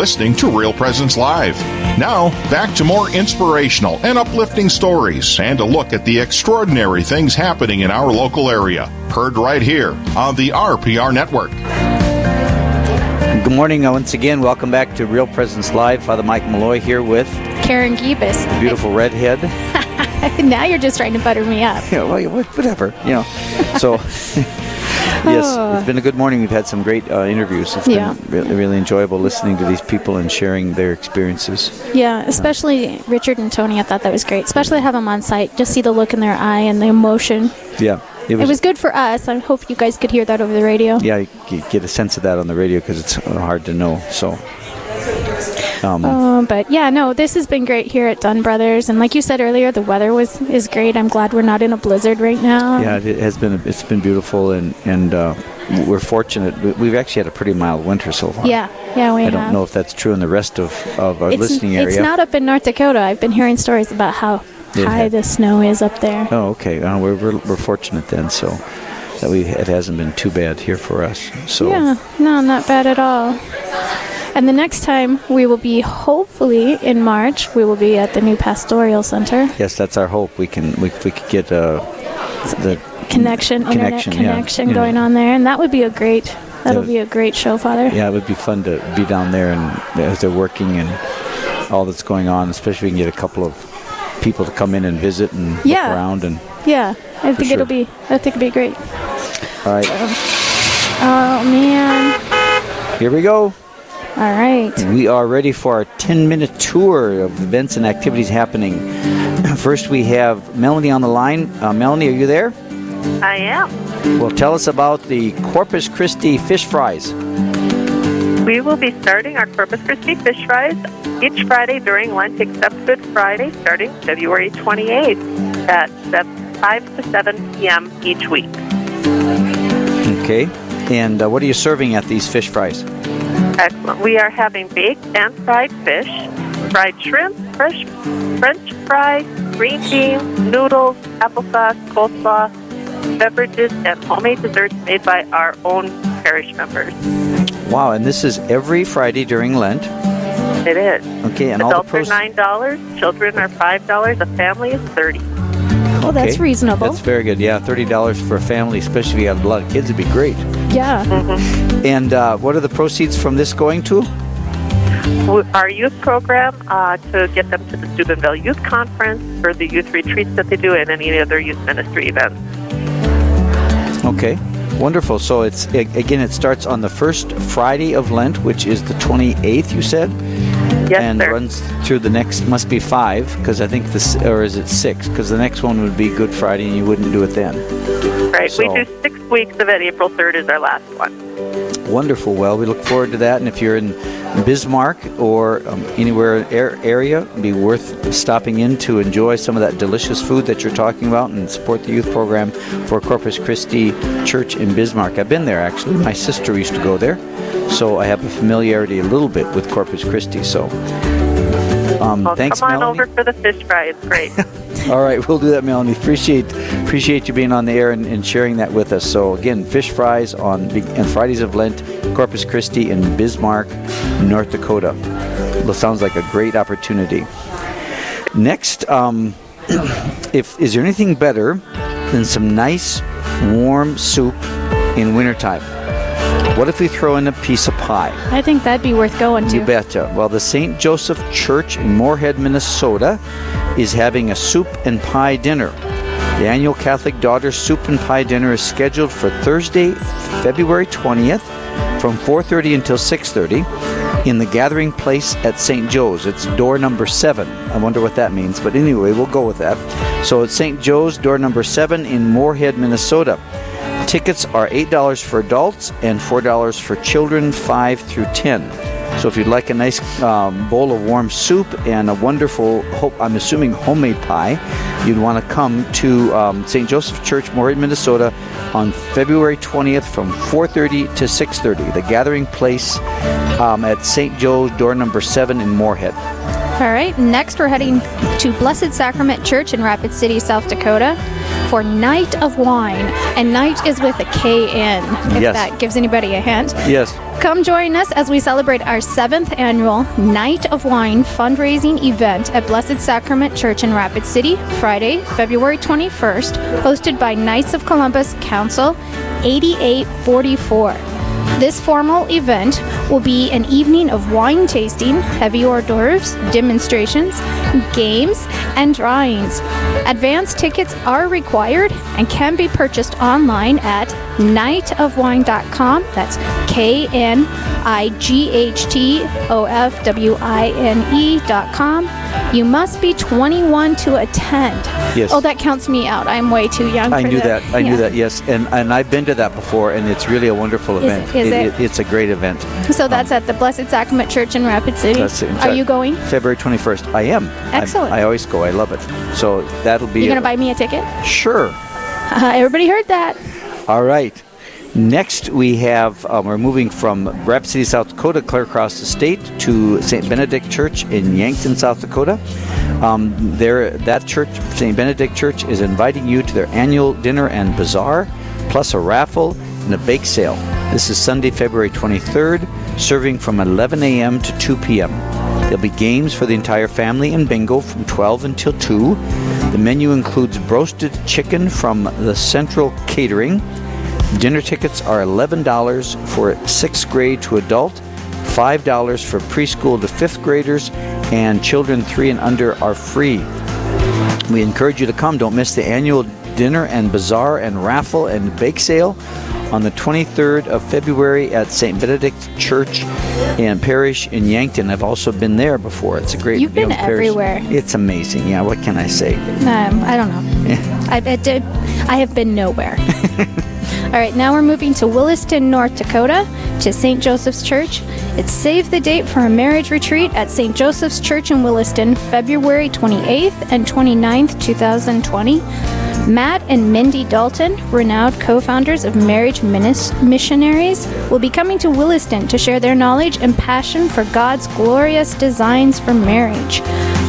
listening to Real Presence Live. Now, back to more inspirational and uplifting stories and a look at the extraordinary things happening in our local area. Heard right here on the RPR Network. Good morning uh, once again. Welcome back to Real Presence Live. Father Mike Malloy here with Karen Gibis. beautiful redhead. now you're just trying to butter me up. yeah, well, whatever, you know. So, yes, it's been a good morning. We've had some great uh, interviews. It's Yeah. been really, really enjoyable listening to these people and sharing their experiences. Yeah, especially Richard and Tony. I thought that was great. Especially to have them on site. Just see the look in their eye and the emotion. Yeah, It was it was, good for us. I hope you guys could hear that over the radio. Yeah, you get a sense of that on the radio because it's uh, hard to know. So, um, Um, but yeah, no, this has been great here at Dunn Brothers, and like you said earlier, the weather was is great. I'm glad we're not in a blizzard right now. yeah, it has been it's been beautiful, and and uh, we're fortunate. We- We've actually had a pretty mild winter so far. yeah, yeah, we I have. don't know if that's true in the rest of, of our it's, listening area. it's not up in North Dakota. I've been hearing stories about how It high had- the snow is up there. Oh, okay. Uh, we're, we're, we're fortunate then, so that we it hasn't been too bad here for us. So Yeah, no, not bad at all. And the next time we will be, hopefully in March, we will be at the new Pastoral Center. yes, that's our hope. We can we, we could get uh, the Connection, internet Connection, connection Yeah. going on there, and that would be a great. That'll be a great show, Father. yeah, it would be fun to be down there and as they're working and all that's going on. Especially if we can get a couple of people to come in and visit and look Yeah. around and Yeah, I think sure. it'll be. I think it'll be great. all right. Oh man! Here we go. All right. We are ready for our 10 minute tour of events and activities happening. First, we have Melanie on the line. Uh, Melanie, are you there? I am. Well, tell us about the Corpus Christi fish fries. We will be starting our Corpus Christi fish fries each Friday during Lent, except Good Friday, starting February 28th at 5 to 7 p.m. each week. Okay. And uh, what are you serving at these fish fries? Excellent. We are having baked and fried fish, fried shrimp, fresh French fries, green beans, noodles, applesauce, coleslaw, beverages, and homemade desserts made by our own parish members. Wow, and this is every Friday during Lent. It is. Okay, and all the Adults are nine dollars, children are five dollars, a family is thirty. Oh, that's reasonable. That's very good. Yeah, thirty dollars for a family, especially if you have a lot of kids, it'd be great. yeah. And uh, what are the proceeds from this going to? Our youth program uh, to get them to the Steubenville Youth Conference for the youth retreats that they do and any other youth ministry events. Okay, wonderful. So it's again, it starts on the first Friday of Lent, which is the twenty eighth. You said. Yes, and sir. runs through the next must be five because I think this or is it six because the next one would be Good Friday and you wouldn't do it then. Right. so- We do six weeks of it. April 3rd is our last one. Wonderful. Well, we look forward to that. And if you're in Bismarck or um, anywhere air, area, it'd be worth stopping in to enjoy some of that delicious food that you're talking about and support the youth program for Corpus Christi Church in Bismarck. I've been there actually. My sister used to go there, so I have a familiarity a little bit with Corpus Christi. So, um, Well, thanks, come on Melanie. over for the fish fry. It's great. All right, we'll do that, Melanie. Appreciate appreciate you being on the air and, and sharing that with us. So again, fish fries on big, and Fridays of Lent, Corpus Christi in Bismarck, North Dakota. Well, sounds like a great opportunity. Next, um, if is there anything better than some nice warm soup in wintertime? What if we throw in a piece of pie? I think that'd be worth going to. You betcha. Well, the St. Joseph Church in Moorhead, Minnesota is having a soup and pie dinner. The annual Catholic Daughters Soup and Pie Dinner is scheduled for Thursday, February 20th from 4:30 until 6:30 in the gathering place at St. Joe's. It's door number 7. I wonder what that means, but anyway, we'll go with that. So it's St. Joe's door number 7 in Moorhead, Minnesota. Tickets are $8 for adults and $4 for children 5 through 10. So if you'd like a nice um, bowl of warm soup and a wonderful, ho- I'm assuming homemade pie, you'd want to come to um, St. Joseph Church, Moorhead, Minnesota, on February 20th from 4:30 to 6:30. The gathering place um, at St. Joe's, door number seven in Moorhead. All right, next we're heading to Blessed Sacrament Church in Rapid City, South Dakota for Night of Wine. And night is with a K in, if Yes. that gives anybody a hint. Yes. Come join us as we celebrate our seventh annual Night of Wine fundraising event at Blessed Sacrament Church in Rapid City, Friday, February 21st, hosted by Knights of Columbus Council 8844. This formal event will be an evening of wine tasting, heavy hors d'oeuvres, demonstrations, games, and drawings. Advance tickets are required and can be purchased online at nightofwine.com. That's K N I G H T O F W I N E.com. You must be 21 to attend. Yes. Oh, that counts me out. I'm way too young I knew that. I knew that. Yes, and and I've been to that before, and it's really a wonderful Is- event. is it? it's a great event. So that's at the Blessed Sacrament Church in Rapid City. Are you going? February twenty first. I am. I- Excellent. I, always go. I love it. So that'll be. You're gonna buy me a ticket? Sure. Uh, everybody heard that. All right. Next, we have um, we're moving from Rapid City, South Dakota, clear across the state to St. Benedict Church in Yankton, South Dakota. Um, there, that church, St. Benedict Church, is inviting you to their annual dinner and bazaar, plus a raffle and a bake sale. This is Sunday, February 23rd, serving from 11 a.m. to 2 p.m. There'll be games for the entire family and bingo from 12 until 2. The menu includes roasted chicken from the Central Catering. Dinner tickets are $11 for 6th grade to adult, $5 for preschool to 5th graders, and children 3 and under are free. We encourage you to come. Don't miss the annual dinner and bazaar and raffle and bake sale on the 23rd of February at St. Benedict Church and Parish in Yankton. I've also been there before. It's a great You've been know, parish. everywhere. It's amazing. Yeah, what can I say? Um, I don't know. I, it did, I have been nowhere. All right, now we're moving to Williston, North Dakota, to St. Joseph's Church. It's save the date for a marriage retreat at St. Joseph's Church in Williston, February 28th and 29th, 2020. Matt and Mindy Dalton, renowned co founders of Marriage Minis- Missionaries, will be coming to Williston to share their knowledge and passion for God's glorious designs for marriage.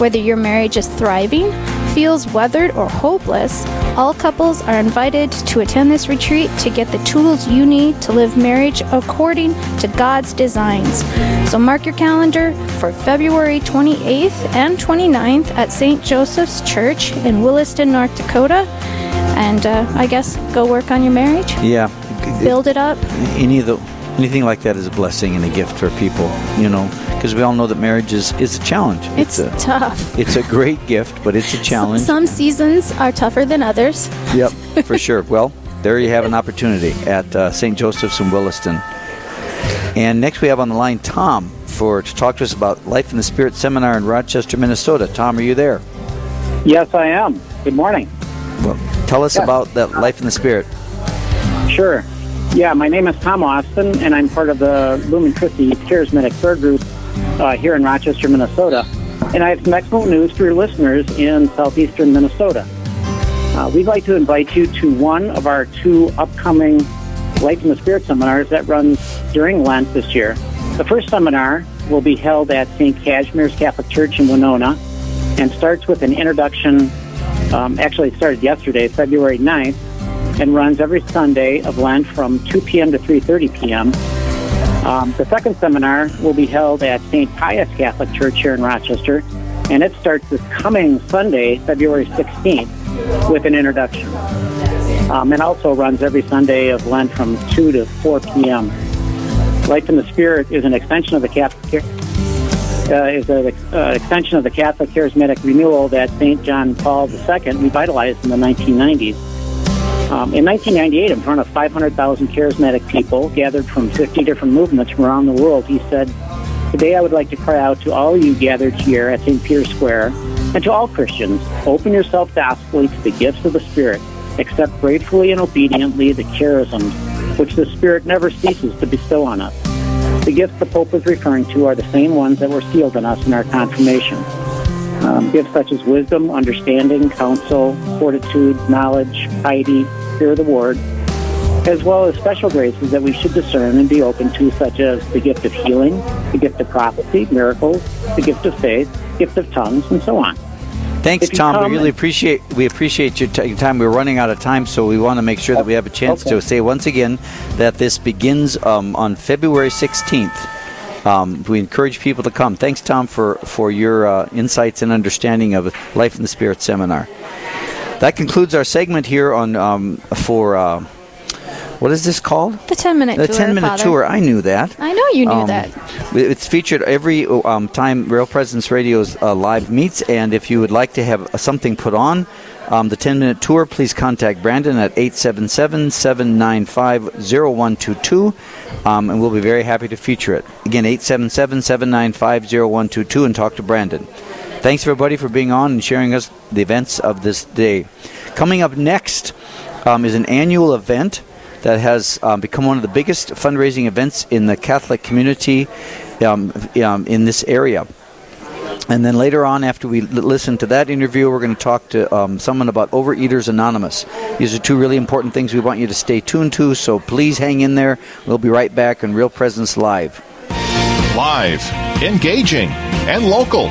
Whether your marriage is thriving, feels weathered, or hopeless, all couples are invited to attend this retreat to get the tools you need to live marriage according to God's designs. So mark your calendar for February 28th and 29th at St. Joseph's Church in Williston, North Dakota. And uh, I guess go work on your marriage, Yeah. build it up. any of the anything like that is a blessing and a gift for people you know because we all know that marriage is, is a challenge It's a tough. it's a great gift but it's a challenge Some seasons are tougher than others. yep for sure well there you have an opportunity at uh, st joseph's in williston and next we have on the line tom for to talk to us about life in the spirit seminar in rochester minnesota tom are you there Yes, I am. Good morning. well tell us Yeah. about that life in the spirit Sure. Yeah, my name is Tom Austin, and I'm part of the Lumen Christi Charismatic Prayer Group uh, here in Rochester, Minnesota. And I have some excellent news for your listeners in southeastern Minnesota. Uh, we'd like to invite you to one of our two upcoming Life in the Spirit seminars that runs during Lent this year. The first seminar will be held at St. Casimir's Catholic Church in Winona and starts with an introduction. Um, actually, it started yesterday, February 9th, and runs every Sunday of Lent from 2 p.m. to 3:30 p.m. Um, the second seminar will be held at St. Pius Catholic Church here in Rochester, and it starts this coming Sunday, February 16th, with an introduction. Um, and also runs every Sunday of Lent from 2 to 4 p.m. Life in the Spirit is an extension of the Catholic uh, is an uh, extension of the Catholic Charismatic Renewal that St. John Paul II revitalized in the 1990s. Um, in 1998, in front of 500,000 charismatic people gathered from 50 different movements from around the world, he said, Today I would like to cry out to all you gathered here at St. Peter's Square and to all Christians, open yourself gospelly to the gifts of the Spirit. Accept gratefully and obediently the charisms which the Spirit never ceases to bestow on us. The gifts the Pope is referring to are the same ones that were sealed in us in our confirmation. Um, gifts such as wisdom, understanding, counsel, fortitude, knowledge, piety, of the word, as well as special graces that we should discern and be open to, such as the gift of healing, the gift of prophecy, miracles, the gift of faith, gift of tongues, and so on. Thanks, Tom. We really appreciate we appreciate your, t- your time. We're running out of time, so we want to make sure that we have a chance Okay. to say once again that this begins um, on February 16th. Um, we encourage people to come. Thanks, Tom, for for your uh, insights and understanding of Life in the Spirit seminar. That concludes our segment here on um, for uh, what is this called? The 10 minute The tour. 10 minute Father. tour. I knew that. I know you knew Um, that. It's featured every um, time Real Presence Radio's uh, live meets, and if you would like to have something put on um, the 10 minute tour, please contact Brandon at 877 795 0122, um, and we'll be very happy to feature it. Again, 877 795 0122, and talk to Brandon. Thanks, everybody, for being on and sharing us the events of this day. Coming up next um, is an annual event that has um, become one of the biggest fundraising events in the Catholic community um, um, in this area. And then later on, after we listen to that interview, we're going to talk to um, someone about Overeaters Anonymous. These are two really important things we want you to stay tuned to, so please hang in there. We'll be right back on Real Presence Live. Live, engaging, and local.